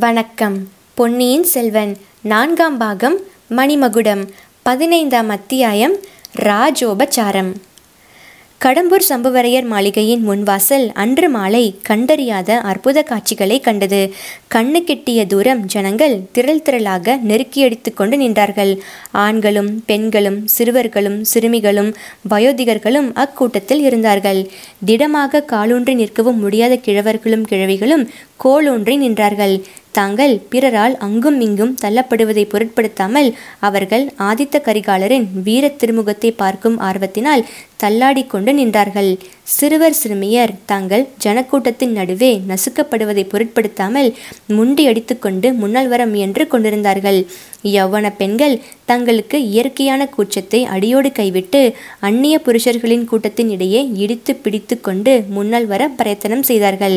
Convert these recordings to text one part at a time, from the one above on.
வணக்கம். பொன்னியின் செல்வன் நான்காம் பாகம் மணிமகுடம் பதினைந்தாம் அத்தியாயம் ராஜோபச்சாரம் கடம்பூர் சம்புவரையர் மாளிகையின் முன்வாசல் அன்று மாலை கண்டறியாத அற்புத காட்சிகளை கண்டது. கண்ணு கெட்டிய தூரம் ஜனங்கள் திரள் திரளாக நெருக்கியடித்து கொண்டு நின்றார்கள். ஆண்களும் பெண்களும் சிறுவர்களும் சிறுமிகளும் வயோதிகர்களும் அக்கூட்டத்தில் இருந்தார்கள். திடமாக காலூன்றி நிற்கவும் முடியாத கிழவர்களும் கிழவிகளும் கோலூன்றி நின்றார்கள். தாங்கள் பிறரால் அங்கும் இங்கும் தள்ளப்படுவதை பொருட்படுத்தாமல் அவர்கள் ஆதித்த கரிகாலரின் வீர திருமுகத்தை பார்க்கும் ஆர்வத்தினால் தள்ளாடி கொண்டு நின்றார்கள். சிறுவர் சிறுமியர் தாங்கள் ஜனக்கூட்டத்தின் நடுவே நசுக்கப்படுவதை பொருட்படுத்தாமல் முண்டி அடித்துக்கொண்டு முன்னால் வர முயன்று கொண்டிருந்தார்கள். யௌவன பெண்கள் தங்களுக்கு இயற்கையான கூச்சத்தை அடியோடு கைவிட்டு அந்நிய புருஷர்களின் கூட்டத்தின் இடையே இடித்து பிடித்து கொண்டு முன்னால் வர பிரயத்தனம் செய்தார்கள்.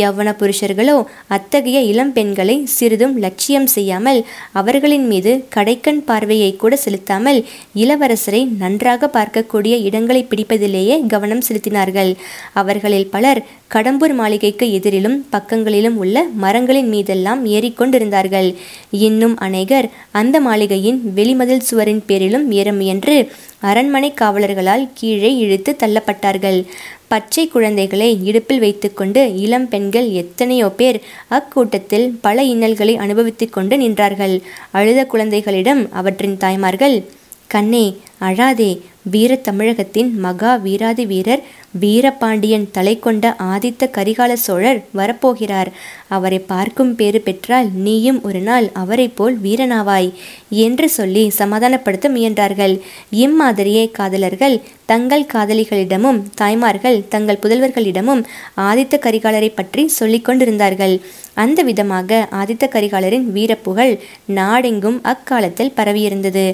யௌவன புருஷர்களோ அத்தகைய இளம் பெண்களை சிறிதும் லட்சியம் செய்யாமல் அவர்களின் மீது கடைக்கண் பார்வையை கூட செலுத்தாமல் இளவரசரை நன்றாக பார்க்கக்கூடிய இடங்களை பிடிப்பதிலேயே கவனம் செலுத்தினார்கள். அவர்களில் பலர் கடம்பூர் மாளிகைக்கு எதிரிலும் பக்கங்களிலும் உள்ள மரங்களின் மீதெல்லாம் ஏறிக்கொண்டிருந்தார்கள் இன்னும் அநேகர் அந்த மாளிகையின் வெளிமதில் சுவரின் பேரிலும் ஏற முயன்று அரண்மனை காவலர்களால் கீழே இழுத்து தள்ளப்பட்டார்கள். பச்சை குழந்தைகளை இடுப்பில் வைத்துக்கொண்டு இளம் பெண்கள் எத்தனையோ பேர் அக்கூட்டத்தில் பல இன்னல்களை அனுபவித்துக் கொண்டு நின்றார்கள். அழுத குழந்தைகளிடம் அவற்றின் தாய்மார்கள் கண்ணே அழாதே. வீர தமிழகத்தின் மகா வீராதி வீரர் வீரபாண்டியன் தலை கொண்ட ஆதித்த கரிகால சோழர் வரப்போகிறார். அவரை பார்க்கும் பேறு பெற்றால் நீயும் ஒரு நாள் அவரை போல் வீரனாவாய் என்று சொல்லி சமாதானப்படுத்த முயன்றார்கள். இம்மாதிரியே காதலர்கள் தங்கள் காதலிகளிடமும் தாய்மார்கள் தங்கள் புதல்வர்களிடமும் ஆதித்த கரிகாலரை பற்றி சொல்லிக் கொண்டிருந்தார்கள். அந்த விதமாக ஆதித்த கரிகாலரின் வீரப்புகழ் நாடெங்கும் அக்காலத்தில் பரவியிருந்தது.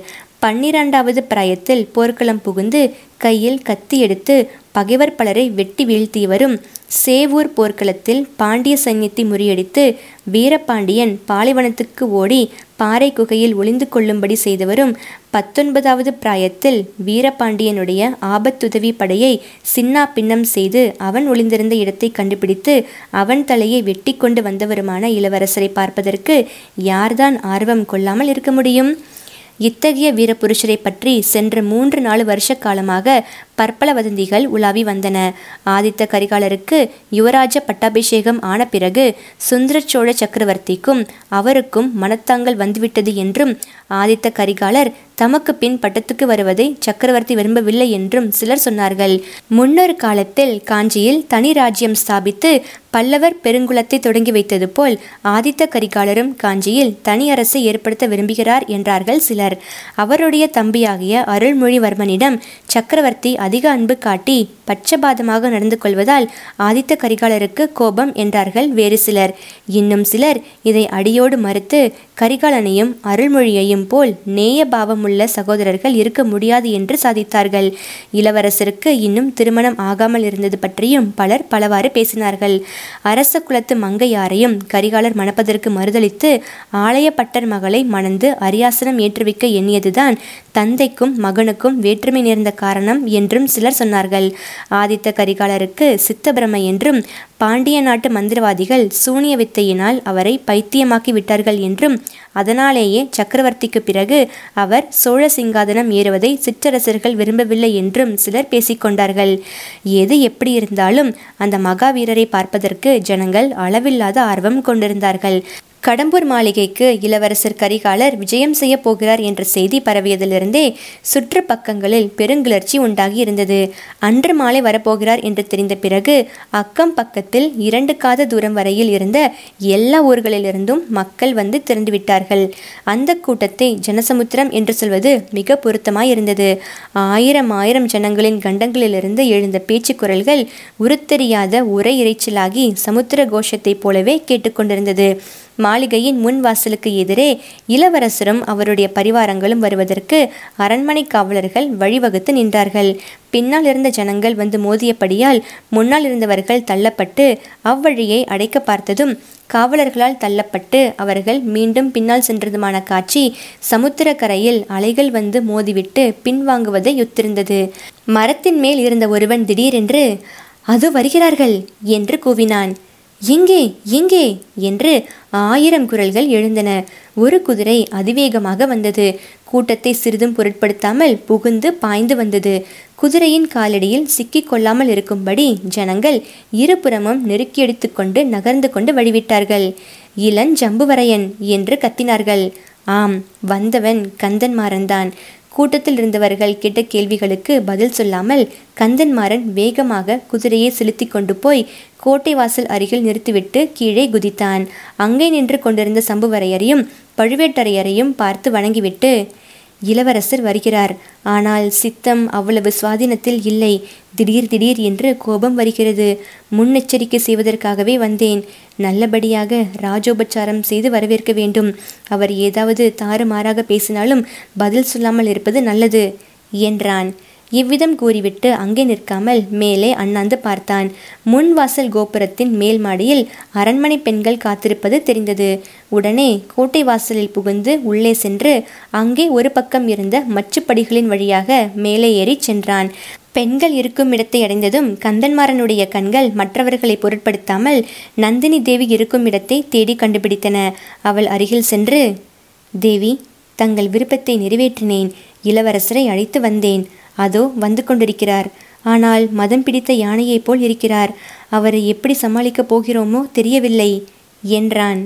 பன்னிரண்டாவது பிராயத்தில் போர்க்களம் புகுந்து கையில் கத்தி எடுத்து பகைவர் பலரை வெட்டி வீழ்த்தியவரும் சேவூர் போர்க்களத்தில் பாண்டிய சைன்யத்தை முறியடித்து வீரபாண்டியன் பாலைவனத்துக்கு ஓடி பாறை குகையில் ஒளிந்து கொள்ளும்படி செய்தவரும் பத்தொன்பதாவது பிராயத்தில் வீரபாண்டியனுடைய ஆபத்துதவி படையை சின்னா பின்னம் செய்து அவன் ஒளிந்திருந்த இடத்தை கண்டுபிடித்து அவன் தலையை வெட்டி கொண்டு வந்தவருமான இளவரசரை பார்ப்பதற்கு யார்தான் ஆர்வம் கொள்ளாமல் இருக்க முடியும்? இத்தகைய வீரபுருஷரை பற்றி சென்ற மூன்று நாலு வருஷ காலமாக பற்பல வதந்திகள் உலாவி வந்தன. ஆதித்த கரிகாலருக்கு யுவராஜ பட்டாபிஷேகம் ஆன பிறகு சுந்தர சோழ சக்கரவர்த்திக்கும் அவருக்கும் மனத்தாங்கள் வந்துவிட்டது என்றும் ஆதித்த கரிகாலர் தமக்கு பின் பட்டத்துக்கு வருவதை சக்கரவர்த்தி விரும்பவில்லை என்றும் சிலர் சொன்னார்கள். முன்னொரு காலத்தில் காஞ்சியில் தனி ராஜ்யம் ஸ்தாபித்து பல்லவர் பெருங்குளத்தை தொடங்கி வைத்தது போல் ஆதித்த கரிகாலரும் காஞ்சியில் தனி அரசை ஏற்படுத்த விரும்புகிறார் என்றார்கள் சிலர். அவருடைய தம்பியாகிய அருள்மொழிவர்மனிடம் சக்கரவர்த்தி அதிக அன்பு காட்டி பட்சபாதமாக நடந்து கொள்வதால் ஆதித்த கரிகாலருக்கு கோபம் என்றார்கள் வேறு சிலர். இன்னும் சிலர் இதை அடியோடு மறுத்து கரிகாலனையும் அருள்மொழியையும் போல் நேய பாவமுள்ள சகோதரர்கள் இருக்க முடியாது என்று சாதித்தார்கள். இளவரசருக்கு இன்னும் திருமணம் ஆகாமல் இருந்தது பற்றியும் பலர் பலவாறு பேசினார்கள். அரச குலத்து மங்கையாரையும் கரிகாலர் மணப்பதற்கு மறுதளித்து ஆலயப்பட்டர் மகளை மணந்து அரியாசனம் ஏற்றுவிக்க எண்ணியதுதான் தந்தைக்கும் மகனுக்கும் வேற்றுமை நேர்ந்த காரணம் என்று என்றும் சிலர் சொன்னார்கள். ஆதித்த கரிகாலருக்கு சித்தபிரமை என்றும் பாண்டிய நாட்டு மந்திரவாதிகள் சூனிய வித்தையினால் அவரை பைத்தியமாக்கி விட்டார்கள் என்றும் அதனாலேயே சக்கரவர்த்திக்கு பிறகு அவர் சோழ சிங்காதனம் ஏறுவதை சிற்றரசர்கள் விரும்பவில்லை என்றும் சிலர் பேசிக்கொண்டார்கள் எது எப்படி இருந்தாலும் அந்த மகாவீரரை பார்ப்பதற்கு ஜனங்கள் அளவில்லாத ஆர்வம் கொண்டிருந்தார்கள். கடம்பூர் மாளிகைக்கு இளவரசர் கரிகாலர் விஜயம் செய்ய போகிறார் என்ற செய்தி பரவியதிலிருந்தே சுற்று பக்கங்களில் பெருங்கிளர்ச்சி உண்டாகி இருந்தது அன்று மாலை வரப்போகிறார் என்று தெரிந்த பிறகு அக்கம் பக்கத்தில் இரண்டு காத தூரம் வரையில் இருந்த எல்லா ஊர்களிலிருந்தும் மக்கள் வந்து திறந்துவிட்டார்கள் அந்த கூட்டத்தை ஜனசமுத்திரம் என்று சொல்வது மிக பொருத்தமாய் இருந்தது ஆயிரம் ஆயிரம் ஜனங்களின் கண்டங்களிலிருந்து எழுந்த பேச்சு குரல்கள் உருத்தெரியாத உரை இறைச்சலாகி சமுத்திர கோஷத்தைப் போலவே கேட்டுக்கொண்டிருந்தது. மாளிகையின் முன் வாசலுக்கு எதிரே இளவரசரும் அவருடைய பரிவாரங்களும் வருவதற்கு அரண்மனை காவலர்கள் வழிவகுத்து நின்றார்கள். பின்னால் இருந்த ஜனங்கள் வந்து மோதியபடியால் முன்னால் இருந்தவர்கள் தள்ளப்பட்டு அவ்வழியை அடைக்க பார்த்ததும் காவலர்களால் தள்ளப்பட்டு அவர்கள் மீண்டும் பின்னால் சென்றதுமான காட்சி சமுத்திரக்கரையில் அலைகள் வந்து மோதிவிட்டு பின்வாங்குவதை ஒத்திருந்தது மரத்தின் மேல் இருந்த ஒருவன் திடீரென்று அது வருகிறார்கள் என்று கூவினான். எங்கே எங்கே? என்று ஆயிரம் குரல்கள் எழுந்தன. ஒரு குதிரை அதிவேகமாக வந்தது. கூட்டத்தை சிறிதும் பொருட்படுத்தாமல் புகுந்து பாய்ந்து வந்தது. குதிரையின் காலடியில் சிக்கிக் கொள்ளாமல் இருக்கும்படி ஜனங்கள் இருபுறமும் நெருக்கியடித்து கொண்டு நகர்ந்து கொண்டு வழிவிட்டார்கள். இளஞ்சம்புவரையன் என்று கத்தினார்கள். ஆம் வந்தவன் கந்தன்மாறன்தான். கூட்டத்தில் இருந்தவர்கள் கேட்ட கேள்விகளுக்கு பதில் சொல்லாமல் கந்தன்மாறன் வேகமாக குதிரையை செலுத்தி கொண்டு போய் கோட்டை வாசல் அருகில் நிறுத்திவிட்டு கீழே குதித்தான். அங்கே நின்று கொண்டிருந்த சம்புவரையரையும் பழுவேட்டரையரையும் பார்த்து வணங்கிவிட்டு இளவரசர் வருகிறார். ஆனால் சித்தம் அவ்வளவு சுவாதீனத்தில் இல்லை. திடீர் திடீர் என்று கோபம் வருகிறது. முன்னெச்சரிக்கை செய்வதற்காகவே வந்தேன். நல்லபடியாக ராஜோபச்சாரம் செய்து வரவேற்க வேண்டும். அவர் ஏதாவது தாறுமாறாக பேசினாலும் பதில் சொல்லாமல் இருப்பது நல்லது என்றான். இவ்விதம் கூறிவிட்டு அங்கே நிற்காமல் மேலே அண்ணாந்து பார்த்தான். முன் வாசல் கோபுரத்தின் மேல் மாடியில் அரண்மனை பெண்கள் காத்திருப்பது தெரிந்தது. உடனே கோட்டை வாசலில் புகுந்து உள்ளே சென்று அங்கே ஒரு பக்கம் இருந்த மச்சுப்படிகளின் வழியாக மேலே ஏறி சென்றான். பெண்கள் இருக்கும் இடத்தை அடைந்ததும் கந்தன்மாறனுடைய கண்கள் மற்றவர்களை பொருட்படுத்தாமல் நந்தினி தேவி இருக்கும் இடத்தை தேடி கண்டுபிடித்தன. அவள் அருகில் சென்று தேவி தங்கள் விருப்பத்தை நிறைவேற்றினேன். இளவரசரை அழைத்து வந்தேன். அதோ வந்து கொண்டிருக்கிறார். ஆனால் மதம் பிடித்த யானையைப் போல் இருக்கிறார். அவரை எப்படி சமாளிக்கப் போகிறோமோ தெரியவில்லை என்றான்.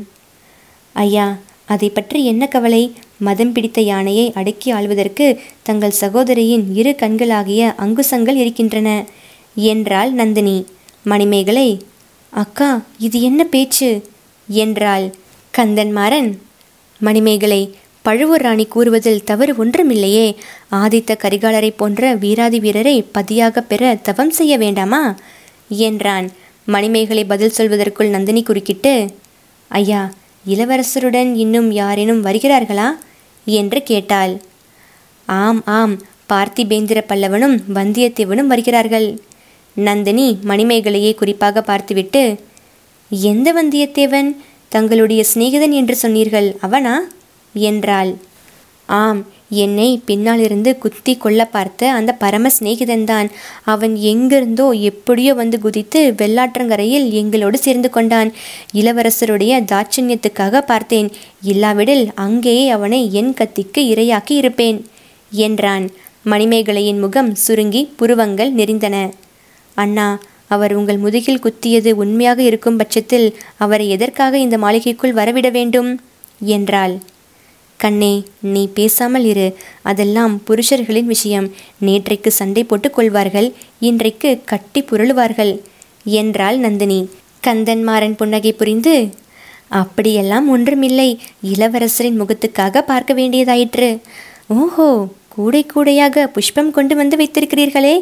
ஐயா அதை பற்றி என்ன கவலை? மதம் பிடித்த யானையை அடக்கி ஆள்வதற்கு தங்கள் சகோதரியின் இரு கண்களாகிய அங்குசங்கள் இருக்கின்றன என்றாள் நந்தினி. மணிமேகலை அக்கா இது என்ன பேச்சு? என்றாள். கந்தன்மாறன் மணிமேகலை பழுவூர் ராணி கூறுவதில் தவறு ஒன்றுமில்லையே. ஆதித்த கரிகாலரை போன்ற வீராதி வீரரை பதியாக பெற தவம் செய்ய வேண்டாமா? என்றான். மணிமேகலை பதில் சொல்வதற்குள் நந்தினி குறுக்கிட்டு ஐயா இளவரசருடன் இன்னும் யாரேனும் வருகிறார்களா? என்று கேட்டாள். ஆம் ஆம் பார்த்திபேந்திர பல்லவனும் வந்தியத்தேவனும் வருகிறார்கள். நந்தினி மணிமேகலையை குறிப்பாக பார்த்துவிட்டு எந்த வந்தியத்தேவன்? தங்களுடைய சிநேகிதன் என்று சொன்னீர்கள் அவனா? என்றாள். ஆம் என்னை பின்னாலிருந்து குத்தி கொள்ள பார்த்த அந்த பரம சிநேகிதன்தான். அவன் எங்கிருந்தோ எப்படியோ வந்து குதித்து வெள்ளாற்றங்கரையில் எங்களோடு சேர்ந்து கொண்டான். இளவரசருடைய தாட்சண்யத்துக்காக பார்த்தேன். இல்லாவிடில் அங்கேயே அவனை என் கத்திக்கு இரையாக்கி இருப்பேன் என்றான். மணிமேகலையின் முகம் சுருங்கி புருவங்கள் நெறிந்தன. அண்ணா அவர் உங்கள் முதுகில் குத்தியது உண்மையாக இருக்கும் பட்சத்தில் அவரை எதற்காக இந்த மாளிகைக்குள் வரவிட வேண்டும்? என்றாள். கண்ணே நீ பேசாமல் இரு. அதெல்லாம் புருஷர்களின் விஷயம். நேற்றைக்கு சண்டை போட்டுக் கொள்வார்கள் இன்றைக்கு கட்டி புரளுவார்கள். என்றாள் நந்தினி. கந்தன்மாறன் புன்னகை புரிந்து அப்படியெல்லாம் ஒன்றுமில்லை. இளவரசரின் முகத்துக்காக பார்க்க வேண்டியதாயிற்று. ஓஹோ! கூடை கூடையாக புஷ்பம் கொண்டு வந்து வைத்திருக்கிறீர்களே.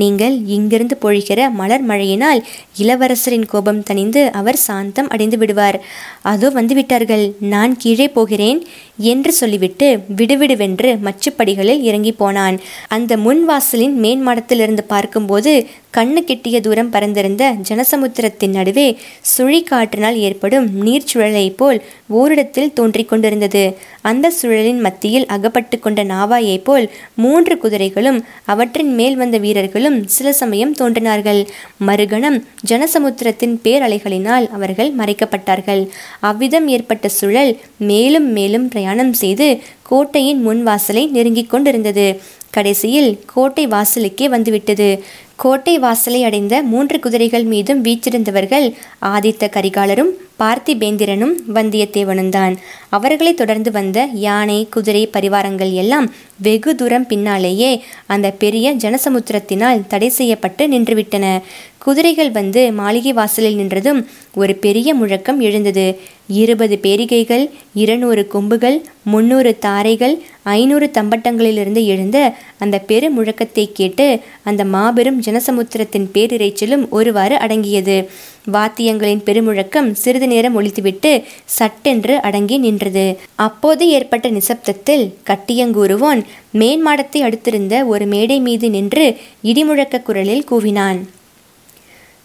நீங்கள் இங்கிருந்து பொழிகிற மலர் மழையினால் இளவரசரின் கோபம் தணிந்து அவர் சாந்தம் அடைந்து விடுவார். அதோ வந்துவிட்டார்கள். நான் கீழே போகிறேன் என்று சொல்லிவிட்டு விடுவிடுவென்று மச்சுப்படிகளில் இறங்கி போனான். அந்த முன் வாசலின் மேன்மாடத்திலிருந்து பார்க்கும்போது கண்ணு கெட்டிய தூரம் பறந்திருந்த ஜனசமுத்திரத்தின் நடுவே சுழிக்காற்றினால் ஏற்படும் நீர்ச்சுழலைப் போல் ஓரிடத்தில் தோன்றிக் கொண்டிருந்தது. அந்த சுழலின் மத்தியில் அகப்பட்டு கொண்ட நாவாயைப் போல் மூன்று குதிரைகளும் அவற்றின் மேல் வந்த வீரர்களும் சில சமயம் தோன்றினார்கள். மறுகணம் ஜனசமுத்திரத்தின் பேரலைகளினால் அவர்கள் மறைக்கப்பட்டார்கள். அவ்விதம் ஏற்பட்ட சுழல் மேலும் மேலும் பிரயாணம் செய்து கோட்டையின் முன் வாசலை நெருங்கிக் கொண்டிருந்தது. கடைசியில் கோட்டை வாசலுக்கே வந்துவிட்டது. கோட்டை வாசலை அடைந்த மூன்று குதிரைகள் மீதும் வீச்சிருந்தவர்கள் ஆதித்த கரிகாலரும் பார்த்திபேந்திரனும் வந்தியத்தேவனும் தான் அவர்களை தொடர்ந்து வந்த யானை குதிரை பரிவாரங்கள் எல்லாம் வெகு தூரம் பின்னாலேயே அந்த பெரிய ஜனசமுத்திரத்தினால் தடை செய்யப்பட்டு நின்றுவிட்டன. குதிரைகள் வந்து மாளிகை வாசலில் நின்றதும் ஒரு பெரிய முழக்கம் எழுந்தது. இருபது பேரிகைகள் இருநூறு கொம்புகள் முன்னூறு தாரைகள் ஐநூறு தம்பட்டங்களிலிருந்து எழுந்த அந்த பெரு முழக்கத்தை கேட்டு அந்த மாபெரும் ஜனசமுத்திரத்தின் பேரிரைச்சலும் ஒருவாறு அடங்கியது. வாத்தியங்களின் பெருமுழக்கம் சிறிது நேரம் ஒழித்துவிட்டு சட்டென்று அடங்கி நின்றது. அப்போது ஏற்பட்ட நிசப்தத்தில் கட்டியங்கூறுவோன் மேன்மாடத்தை அடுத்திருந்த ஒரு மேடை மீது நின்று இடிமுழக்க குரலில் கூவினான்.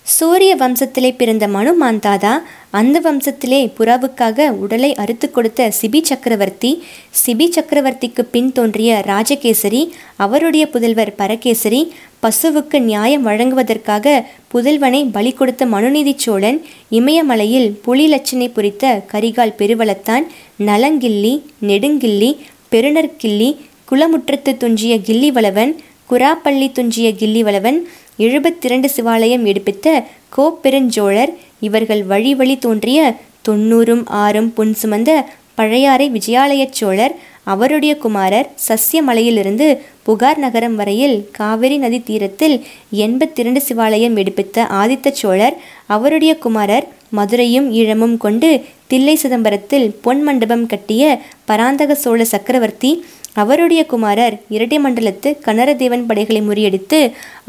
சூரிய வம்சத்திலே பிறந்த மனு மாந்தாதா அந்த வம்சத்திலே புறாவுக்காக உடலை அறுத்து கொடுத்த சிபி சக்கரவர்த்தி சிபி சக்கரவர்த்திக்கு பின் தோன்றிய ராஜகேசரி அவருடைய புதல்வர் பரகேசரி பசுவுக்கு நியாயம் வழங்குவதற்காக புதல்வனை பலி கொடுத்த மனுநீதி சோழன் இமயமலையில் புலி லட்சணை புரித்த கரிகால் பெருவளத்தான் நலங்கில்லி நெடுங்கில்லி பெருநர்கிள்ளி குளமுற்றத்து துஞ்சிய கிள்ளிவளவன் குராப்பள்ளி துஞ்சிய கிள்ளிவளவன் எழுபத்திரண்டு சிவாலயம் எடுப்பித்த கோப்பெருஞ்சோழர் இவர்கள் வழி வழி தோன்றிய தொண்ணூறும் ஆறும் புன் சுமந்த பழையாறை விஜயாலயச் சோழர் அவருடைய குமாரர் சசியமலையிலிருந்து புகார் நகரம் வரையில் காவிரி நதி தீரத்தில் எண்பத்திரண்டு சிவாலயம் எடுப்பித்த ஆதித்த சோழர் அவருடைய குமாரர் மதுரையும் ஈழமும் கொண்டு தில்லை சிதம்பரத்தில் பொன் மண்டபம் கட்டிய பராந்தக சோழ சக்கரவர்த்தி அவருடைய குமாரர் இரட்டை மண்டலத்து கனரதேவன் படைகளை முறியடித்து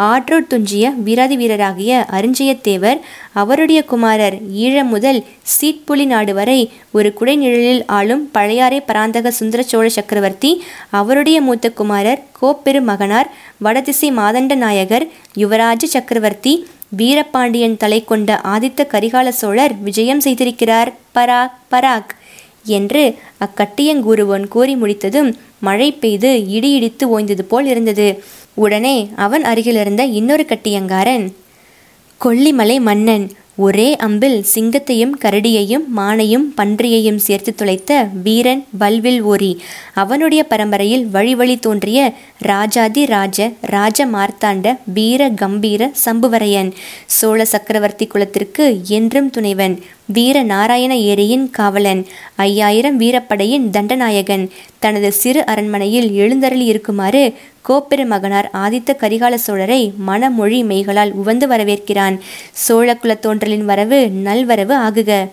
ஆற்றோர் துஞ்சிய வீராதி வீரராகிய அருஞ்சயத்தேவர் அவருடைய குமாரர் ஈழம் முதல் சீட்புலி நாடு வரை ஒரு குடை நிழலில் ஆளும் பழையாறை பராந்தக சுந்தர சோழ சக்கரவர்த்தி அவருடைய மூத்த குமாரர் கோப்பெரு மகனார் வடதிசை மாதண்ட நாயகர் யுவராஜ சக்கரவர்த்தி வீரபாண்டியன் தலை கொண்ட ஆதித்த கரிகால சோழர் விஜயம் செய்திருக்கிறார். பராக் பராக். என்று அக்கட்டியங்கூறுவன் கூறி முடித்ததும் மழை பெய்து இடி இடித்து ஓய்ந்தது போல் இருந்தது. உடனே அவன் அருகிலிருந்த இன்னொரு கட்டியங்காரன் கொல்லிமலை மன்னன் ஒரே அம்பில் சிங்கத்தையும் கரடியையும் மானையும் பன்றியையும் சேர்த்து துளைத்த வீரன் வல்வில் ஓரி. அவனுடைய பரம்பரையில் வழி வழி தோன்றிய ராஜாதி ராஜ ராஜ மார்த்தாண்ட வீர கம்பீர சம்புவரையன் சோழ சக்கரவர்த்தி குலத்திற்கு என்றும் துணைவன். வீர நாராயண ஏரியின் காவலன். ஐயாயிரம் வீரப்படையின் தண்டநாயகன். தனது சிறு அரண்மனையில் எழுந்தருளி இருக்குமாறு கோப்பெருமகனார் ஆதித்த கரிகால சோழரை மனமொழி மெய்களால் உவந்து வரவேற்கிறான். சோழ குலத்தோன்றலின் வரவு நல்வரவு ஆகுக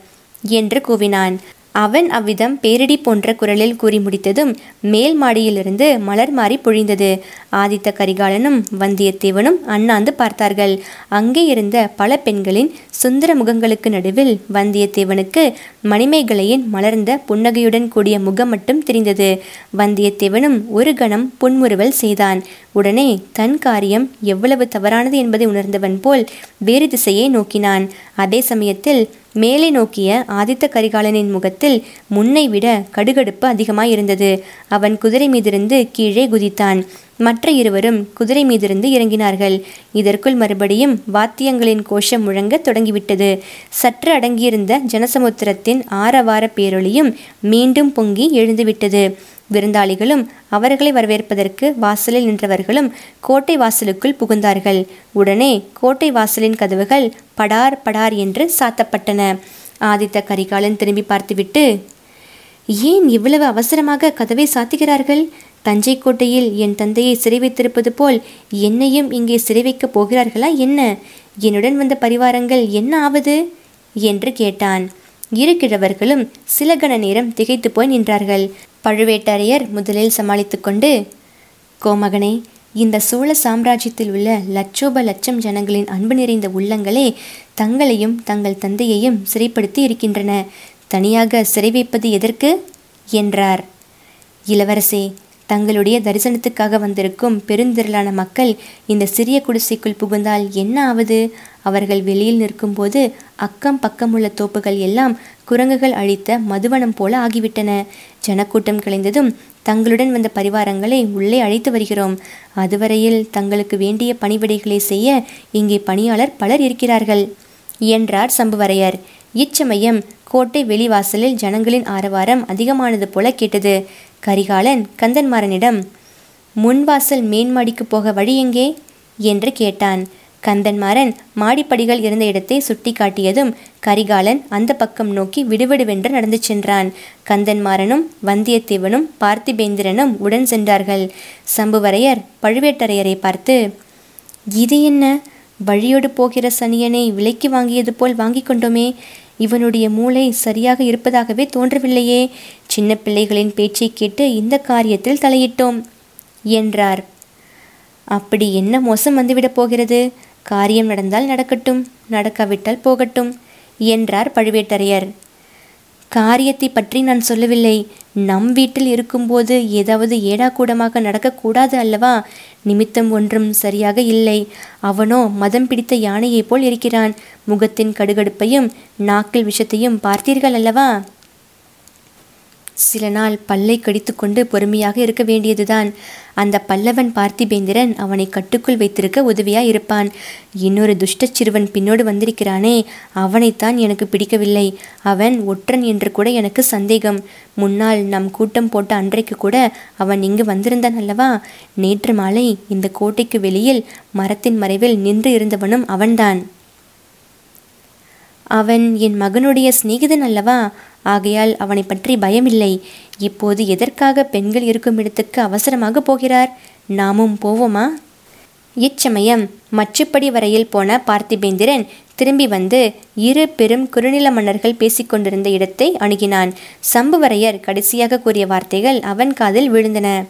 என்று கூவினான். அவன் அவ்விதம் பேரிடி போன்ற குரலில் கூறி முடித்ததும் மேல் மாடியிலிருந்து மலர் மாறி பொழிந்தது. ஆதித்த கரிகாலனும் வந்தியத்தேவனும் அண்ணாந்து பார்த்தார்கள். அங்கே இருந்த பல பெண்களின் சுந்தர முகங்களுக்கு நடுவில் வந்தியத்தேவனுக்கு மணிமேகலையின் மலர்ந்த புன்னகையுடன் கூடிய முகம் மட்டும் தெரிந்தது. வந்தியத்தேவனும் ஒரு கணம் புன்முறுவல் செய்தான். உடனே தன் காரியம் எவ்வளவு தவறானது என்பதை உணர்ந்தவன் போல் வேறு திசையை நோக்கினான். அதே சமயத்தில் மேலே நோக்கிய ஆதித்த கரிகாலனின் முகத்தில் முன்னை விட கடுகடுப்பு அதிகமாயிருந்தது. அவன் குதிரை மீதிருந்து கீழே குதித்தான். மற்ற இருவரும் குதிரை மீதிருந்து இறங்கினார்கள். இதற்குள் மறுபடியும் வாத்தியங்களின் கோஷம் முழங்க தொடங்கிவிட்டது. சற்று அடங்கியிருந்த ஜனசமுத்திரத்தின் ஆரவார பேரொளியும் மீண்டும் பொங்கி எழுந்துவிட்டது. விருந்தாளிகளும் அவர்களை வரவேற்பதற்கு வாசலில் நின்றவர்களும் கோட்டை வாசலுக்குள் புகுந்தார்கள். உடனே கோட்டை வாசலின் கதவுகள் படார் படார் என்று சாத்தப்பட்டன. ஆதித்த கரிகாலன் திரும்பி பார்த்துவிட்டு ஏன் இவ்வளவு அவசரமாக கதவை சாத்துகிறார்கள்? தஞ்சை கோட்டையில் என் தந்தையை சிறை வைத்திருப்பது போல் என்னையும் இங்கே சிறை வைக்கப் போகிறார்களா என்ன? என்னுடன் வந்த பரிவாரங்கள் என்ன ஆவது? என்று கேட்டான். இரு கிழவர்களும் சில கண நேரம் திகைத்து போய் நின்றார்கள். பழுவேட்டரையர் முதலில் சமாளித்து கொண்டு கோமகனே இந்த சோழ சாம்ராஜ்யத்தில் உள்ள லட்சோப லட்சம் ஜனங்களின் அன்பு நிறைந்த உள்ளங்களே தங்களையும் தங்கள் தந்தையையும் சிறைப்படுத்தி இருக்கின்றன. தனியாக சிறை வைப்பது எதற்கு? என்றார். இளவரசே தங்களுடைய தரிசனத்துக்காக வந்திருக்கும் பெருந்திரளான மக்கள் இந்த சிறிய குடிசைக்குள் புகுந்தால் என்ன ஆவது? அவர்கள் வெளியில் நிற்கும்போது அக்கம் பக்கமுள்ள தோப்புகள் எல்லாம் குரங்குகள் அழித்த மதுவனம் போல ஆகிவிட்டன. ஜனக்கூட்டம் கலைந்ததும் தங்களுடன் வந்த பரிவாரங்களை உள்ளே அழைத்து வருகிறோம். அதுவரையில் தங்களுக்கு வேண்டிய பணிவிடைகளை செய்ய இங்கே பணியாளர் பலர் இருக்கிறார்கள். என்றார் சம்புவரையர். இச்சமயம் கோட்டை வெளிவாசலில் ஜனங்களின் ஆரவாரம் அதிகமானது போல கேட்டது. கரிகாலன் கந்தன்மாறனிடம் முன்வாசல் மேன்மாடிக்கு போக வழி எங்கே? என்று கேட்டான். கந்தன்மாறன் மாடிப்படிகள் இருந்த இடத்தை சுட்டி காட்டியதும் கரிகாலன் அந்த பக்கம் நோக்கி விடுவிடுவென்று நடந்து சென்றான். கந்தன்மாறனும் வந்தியத்தேவனும் பார்த்திபேந்திரனும் உடன் சென்றார்கள். சம்புவரையர் பழுவேட்டரையரை பார்த்து இது என்ன? வழியோடு போகிற சனியனை விலைக்கு வாங்கியது போல் வாங்கி கொண்டோமே? இவனுடைய மூளை சரியாக இருப்பதாகவே தோன்றவில்லையே. சின்ன பிள்ளைகளின் பேச்சை கேட்டு இந்த காரியத்தில் தலையிட்டோம் என்றார். அப்படி என்ன மோசம் வந்துவிடப் போகிறது? காரியம் நடந்தால் நடக்கட்டும் நடக்காவிட்டால் போகட்டும் என்றார் பழுவேட்டரையர். காரியத்தை பற்றி நான் சொல்லவில்லை. நம் வீட்டில் இருக்கும்போது ஏதாவது ஏடாக்கூடமாக நடக்கக்கூடாது அல்லவா? நிமித்தம் ஒன்றும் சரியாக இல்லை. அவனோ மதம் பிடித்த யானையைப் போல் இருக்கிறான். முகத்தின் கடுகடுப்பையும் நாக்கில் விஷத்தையும் பார்த்தீர்கள் அல்லவா? சில நாள் பல்லை கடித்துக்கொண்டு பொறுமையாக இருக்க வேண்டியதுதான். அந்த பல்லவன் பார்த்திபேந்திரன் அவனை கட்டுக்குள் வைத்திருக்க உதவியாய் இருப்பான் இன்னொரு துஷ்டச் சிறுவன் பின்னோடு வந்திருக்கிறானே அவனைத்தான் எனக்கு பிடிக்கவில்லை. அவன் ஒற்றன் என்று கூட எனக்கு சந்தேகம். முன்னால் நம் கூட்டம் போட்ட அன்றைக்கு கூட அவன் இங்கு வந்திருந்தான் அல்லவா? நேற்று மாலை இந்த கோட்டைக்கு வெளியில் மரத்தின் மறைவில் நின்று இருந்தவனும் அவன்தான். அவன் என் மகனுடைய சிநேகிதன் அல்லவா? ஆகையால் அவனை பற்றி பயமில்லை. இப்போது எதற்காக பெண்கள் இருக்கும் இடத்துக்கு அவசரமாக போகிறார்? நாமும் போவோமா? இச்சமயம் மச்சுப்படி வரையில் போன பார்த்திபேந்திரன் திரும்பி வந்து இரு பெரும் குறுநில மன்னர்கள் பேசிக்கொண்டிருந்த இடத்தை அணுகினான். சம்புவரையர் கடைசியாக கூறிய வார்த்தைகள் அவன் காதில் விழுந்தன.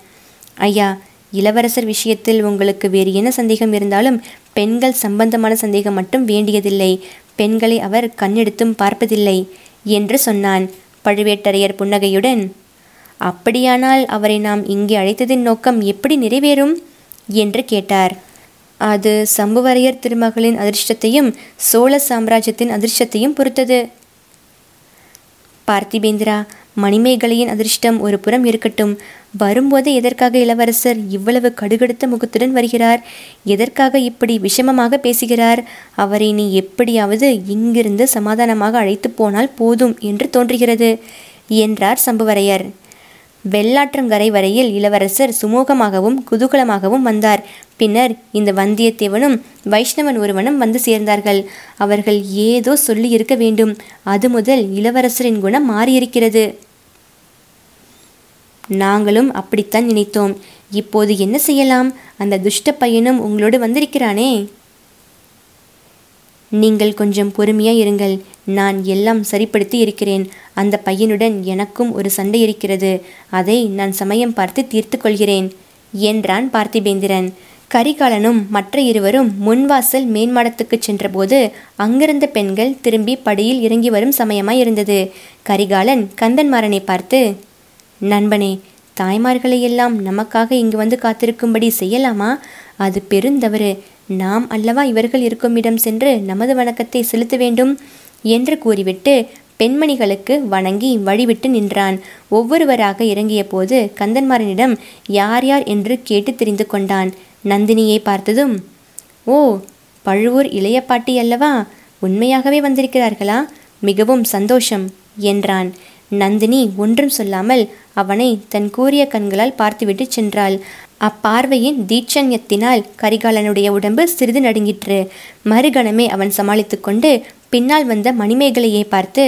ஐயா இளவரசர் விஷயத்தில் உங்களுக்கு வேறு என்ன சந்தேகம் இருந்தாலும் பெண்கள் சம்பந்தமான சந்தேகம் மட்டும் வேண்டியதில்லை. பெண்களை அவர் கண்ணெடுத்தும் பார்ப்பதில்லை என்று சொன்னான் பழுவேட்டரையர் புன்னகையுடன். அப்படியானால் அவரை நாம் இங்கே அழைத்ததின் நோக்கம் எப்படி நிறைவேறும்? என்று கேட்டார். அது சம்புவரையர் திருமகளின் அதிர்ஷ்டத்தையும் சோழ சாம்ராஜ்யத்தின் அதிர்ஷ்டத்தையும் பொறுத்தது. பார்த்திபேந்திரா மணிமேகலையின் அதிர்ஷ்டம் ஒரு புறம் இருக்கட்டும். வரும்போது எதற்காக இளவரசர் இவ்வளவு கடுகடுத்த முகத்துடன் வருகிறார்? எதற்காக இப்படி விஷமமாக பேசுகிறார்? அவரை நீ எப்படியாவது இங்கிருந்து சமாதானமாக அழைத்து போனால் போதும் என்று தோன்றுகிறது என்றார் சம்புவரையர். வெள்ளாற்றங்கரை வரையில் இளவரசர் சுமூகமாகவும் குதூகலமாகவும் வந்தார். பின்னர் இந்த வந்தியத்தேவனும் வைஷ்ணவன் ஒருவனும் வந்து சேர்ந்தார்கள். அவர்கள் ஏதோ சொல்லி இருக்க வேண்டும். அது முதல் இளவரசரின் குணம் மாறியிருக்கிறது. நாங்களும் அப்படித்தான் நினைத்தோம். இப்போது என்ன செய்யலாம்? அந்த துஷ்ட பையனும் உங்களோடு வந்திருக்கிறானே? நீங்கள் கொஞ்சம் பொறுமையாக இருங்கள். நான் எல்லாம் சரிப்படுத்தி இருக்கிறேன். அந்த பையனுடன் எனக்கும் ஒரு சண்டை இருக்கிறது. அதை நான் சமயம் பார்த்து தீர்த்து கொள்கிறேன் என்றான் பார்த்திபேந்திரன். கரிகாலனும் மற்ற இருவரும் முன்வாசல் மேன்மாடத்துக்கு சென்றபோது அங்கிருந்த பெண்கள் திரும்பி படியில் இறங்கி வரும் சமயமாய் இருந்தது கரிகாலன் கந்தன்மாறனை பார்த்து நண்பனே தாய்மார்களை எல்லாம் நமக்காக இங்கு வந்து காத்திருக்கும்படி செய்யலாமா? அது பெருந்தவறு நாம் அல்லவா இவர்கள் இருக்கும் இடம் சென்று நமது வணக்கத்தை செலுத்த வேண்டும்? என்று கூறிவிட்டு பெண்மணிகளுக்கு வணங்கி வழிவிட்டு நின்றான். ஒவ்வொருவராக இறங்கிய போது கந்தன்மாரனிடம் யார் யார் என்று கேட்டு தெரிந்து கொண்டான். நந்தினியை பார்த்ததும் ஓ பழுவூர் இளைய பாட்டி அல்லவா? உண்மையாகவே வந்திருக்கிறார்களா? மிகவும் சந்தோஷம் என்றான். நந்தினி ஒன்றும் சொல்லாமல் அவனை தன் கூறிய கண்களால் பார்த்துவிட்டு சென்றாள். அப்பார்வையின் தீட்சண்யத்தினால் கரிகாலனுடைய உடம்பு சிறிது நடுங்கிற்று. மறுகணமே அவன் சமாளித்து கொண்டு பின்னால் வந்த மணிமேகலையை பார்த்து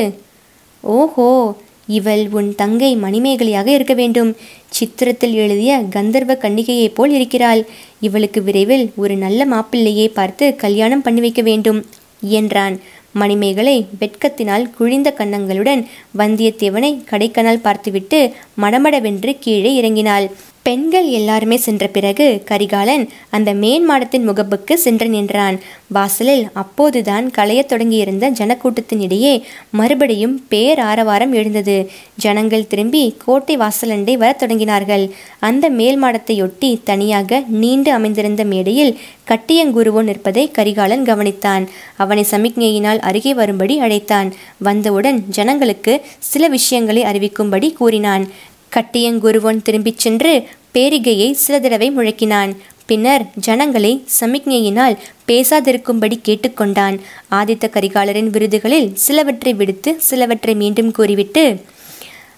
ஓஹோ இவள் உன் தங்கை மணிமேகலையாக இருக்க வேண்டும். சித்திரத்தில் எழுதிய கந்தர்வ கன்னிகையைப் போல் இருக்கிறாள். இவளுக்கு விரைவில் ஒரு நல்ல மாப்பிள்ளையை பார்த்து கல்யாணம் பண்ணி வைக்க வேண்டும். என்றான். மணிமேகலை வெட்கத்தினால் குழிந்த கன்னங்களுடன் வந்தியத்தேவனை கடைக்கனால் பார்த்துவிட்டு மடமடவென்று கீழே இறங்கினாள். பெண்கள் எல்லாருமே சென்ற பிறகு கரிகாலன் அந்த மேன்மாடத்தின் முகப்புக்கு சென்று நின்றான். வாசலில் அப்போதுதான் களையத் தொடங்கியிருந்த ஜனக்கூட்டத்தினிடையே மறுபடியும் பேர் ஆரவாரம் எழுந்தது. ஜனங்கள் திரும்பி கோட்டை வாசலண்டை வரத் தொடங்கினார்கள். அந்த மேல் மாடத்தையொட்டி தனியாக நீண்டு அமைந்திருந்த மேடையில் கட்டியங்குருவோ நிற்பதை கரிகாலன் கவனித்தான். அவனை சமிக்ஞையினால் அருகே வரும்படி அழைத்தான். வந்தவுடன் ஜனங்களுக்கு சில விஷயங்களை அறிவிக்கும்படி கூறினான். கட்டியங்குருவன் திரும்பிச் சென்று பேரிகையை சில தடவை முழக்கினான். பின்னர் ஜனங்களை சமிக்ஞையினால் பேசாதிருக்கும்படி கேட்டுக்கொண்டான். ஆதித்த கரிகாலரின் விருதுகளில் சிலவற்றை விடுத்து சிலவற்றை மீண்டும் கூறிவிட்டு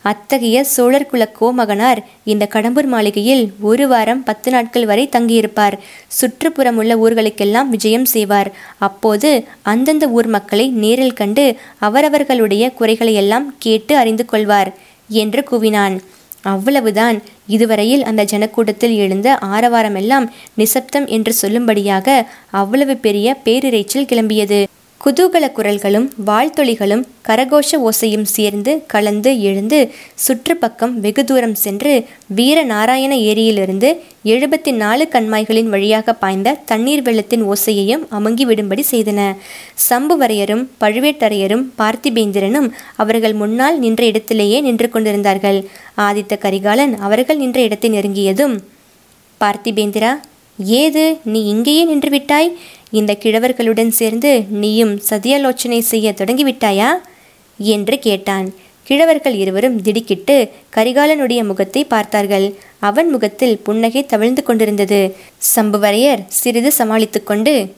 அத்தகைய சோழர் குல கோமகனார் இந்த கடம்பூர் மாளிகையில் ஒரு வாரம் பத்து நாட்கள் வரை தங்கியிருப்பார். சுற்றுப்புறமுள்ள ஊர்களுக்கெல்லாம் விஜயம் செய்வார். அப்போது அந்தந்த ஊர் மக்களை நேரில் கண்டு அவரவர்களுடைய குறைகளையெல்லாம் கேட்டு அறிந்து கொள்வார் என்று கூவினான். அவ்வளவுதான். இதுவரையில் அந்த ஜனக்கூட்டத்தில் எழுந்த ஆரவாரமெல்லாம் நிசப்தம் என்று சொல்லும்படியாக அவ்வளவு பெரிய பேரிரைச்சல் கிளம்பியது. குதூகல குரல்களும் வாழ்த்தொளிகளும் கரகோஷ ஓசையும் சேர்ந்து கலந்து எழுந்து சுற்றுப்பக்கம் வெகு தூரம் சென்று வீர நாராயண ஏரியிலிருந்து எழுபத்தி நாலு கண்மாய்களின் வழியாக பாய்ந்த தண்ணீர் வெள்ளத்தின் ஓசையையும் அமுங்கி விடும்படி செய்தன. சம்புவரையரும் பழுவேட்டரையரும் பார்த்திபேந்திரனும் அவர்கள் முன்னால் நின்ற இடத்திலேயே நின்று கொண்டிருந்தார்கள். ஆதித்த கரிகாலன் அவர்கள் நின்ற இடத்தை நெருங்கியதும் பார்த்திபேந்திரா ஏது நீ இங்கேயே நின்று விட்டாய்? இந்த கிழவர்களுடன் சேர்ந்து நீயும் சதியாலோச்சனை செய்ய தொடங்கிவிட்டாயா? என்று கேட்டான். கிழவர்கள் இருவரும் திடுக்கிட்டு கரிகாலனுடைய முகத்தை பார்த்தார்கள். அவன் முகத்தில் புன்னகை தவிழ்ந்து கொண்டிருந்தது. சம்புவரையர் சிறிது சமாளித்து கொண்டு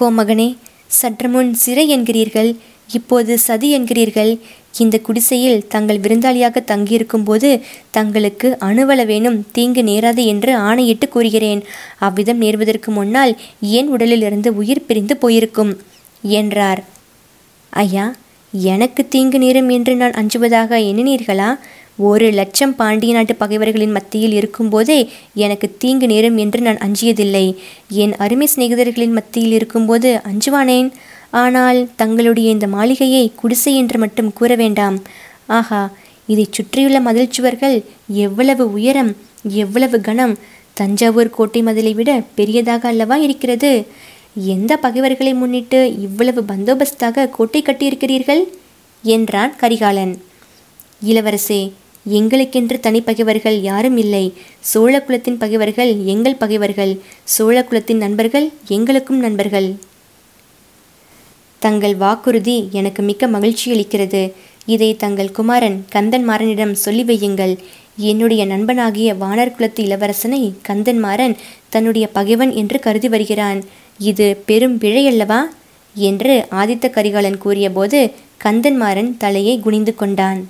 கோமகனே சற்று முன் சிறை என்கிறீர்கள். இப்போது சதி என்கிறீர்கள். இந்த குடிசையில் தங்கள் விருந்தாளியாக தங்கியிருக்கும் போது தங்களுக்கு அணுவளவேனும் தீங்கு நேராது என்று ஆணையிட்டு கூறுகிறேன். அவ்விதம் நேர்வதற்கு முன்னால் ஏன் உடலிலிருந்து உயிர் பிரிந்து போயிருக்கும்? என்றார். ஐயா எனக்கு தீங்கு நேரும் என்று நான் அஞ்சுவதாக எண்ணினீர்களா? ஒரு லட்சம் பாண்டிய நாட்டு பகைவர்களின் மத்தியில் இருக்கும்போதே எனக்கு தீங்கு நேரும் என்று நான் அஞ்சியதில்லை. என் அருமை சிநேகிதர்களின் மத்தியில் இருக்கும்போது அஞ்சுவானேன்? ஆனால் தங்களுடைய இந்த மாளிகையை குடிசை என்று மட்டும் கூற வேண்டாம். ஆஹா இதைச் சுற்றியுள்ள மதில் சுவர்கள் எவ்வளவு உயரம் எவ்வளவு கனம் தஞ்சாவூர் கோட்டை மதிலை விட பெரியதாக அல்லவா இருக்கிறது? எந்த பகைவர்களை முன்னிட்டு இவ்வளவு பந்தோபஸ்தாக கோட்டை கட்டியிருக்கிறீர்கள்? என்றான் கரிகாலன். இளவரசே எங்களுக்கென்று தனி பகைவர்கள் யாரும் இல்லை. சோழ குலத்தின் பகைவர்கள் எங்கள் பகைவர்கள். சோழ குலத்தின் நண்பர்கள் எங்களுக்கும் நண்பர்கள். தங்கள் வாக்குறுதி எனக்கு மிக்க மகிழ்ச்சி அளிக்கிறது. இதை தங்கள் குமாரன் கந்தன்மாறனிடம் சொல்லி வையுங்கள். என்னுடைய நண்பனாகிய வானர் குலத்து இளவரசனை கந்தன்மாறன் தன்னுடைய பகைவன் என்று கருதி வருகிறான். இது பெரும் பிழையல்லவா? என்று ஆதித்த கரிகாலன் கூறியபோது கந்தன்மாறன் தலையை குனிந்து கொண்டான்.